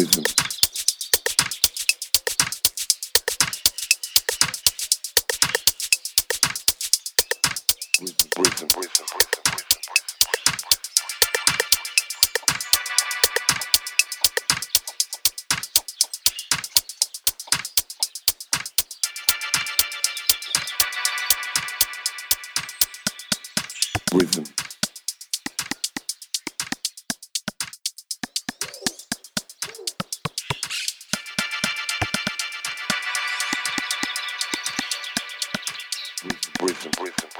wisdom. Wisdom, wisdom, wisdom.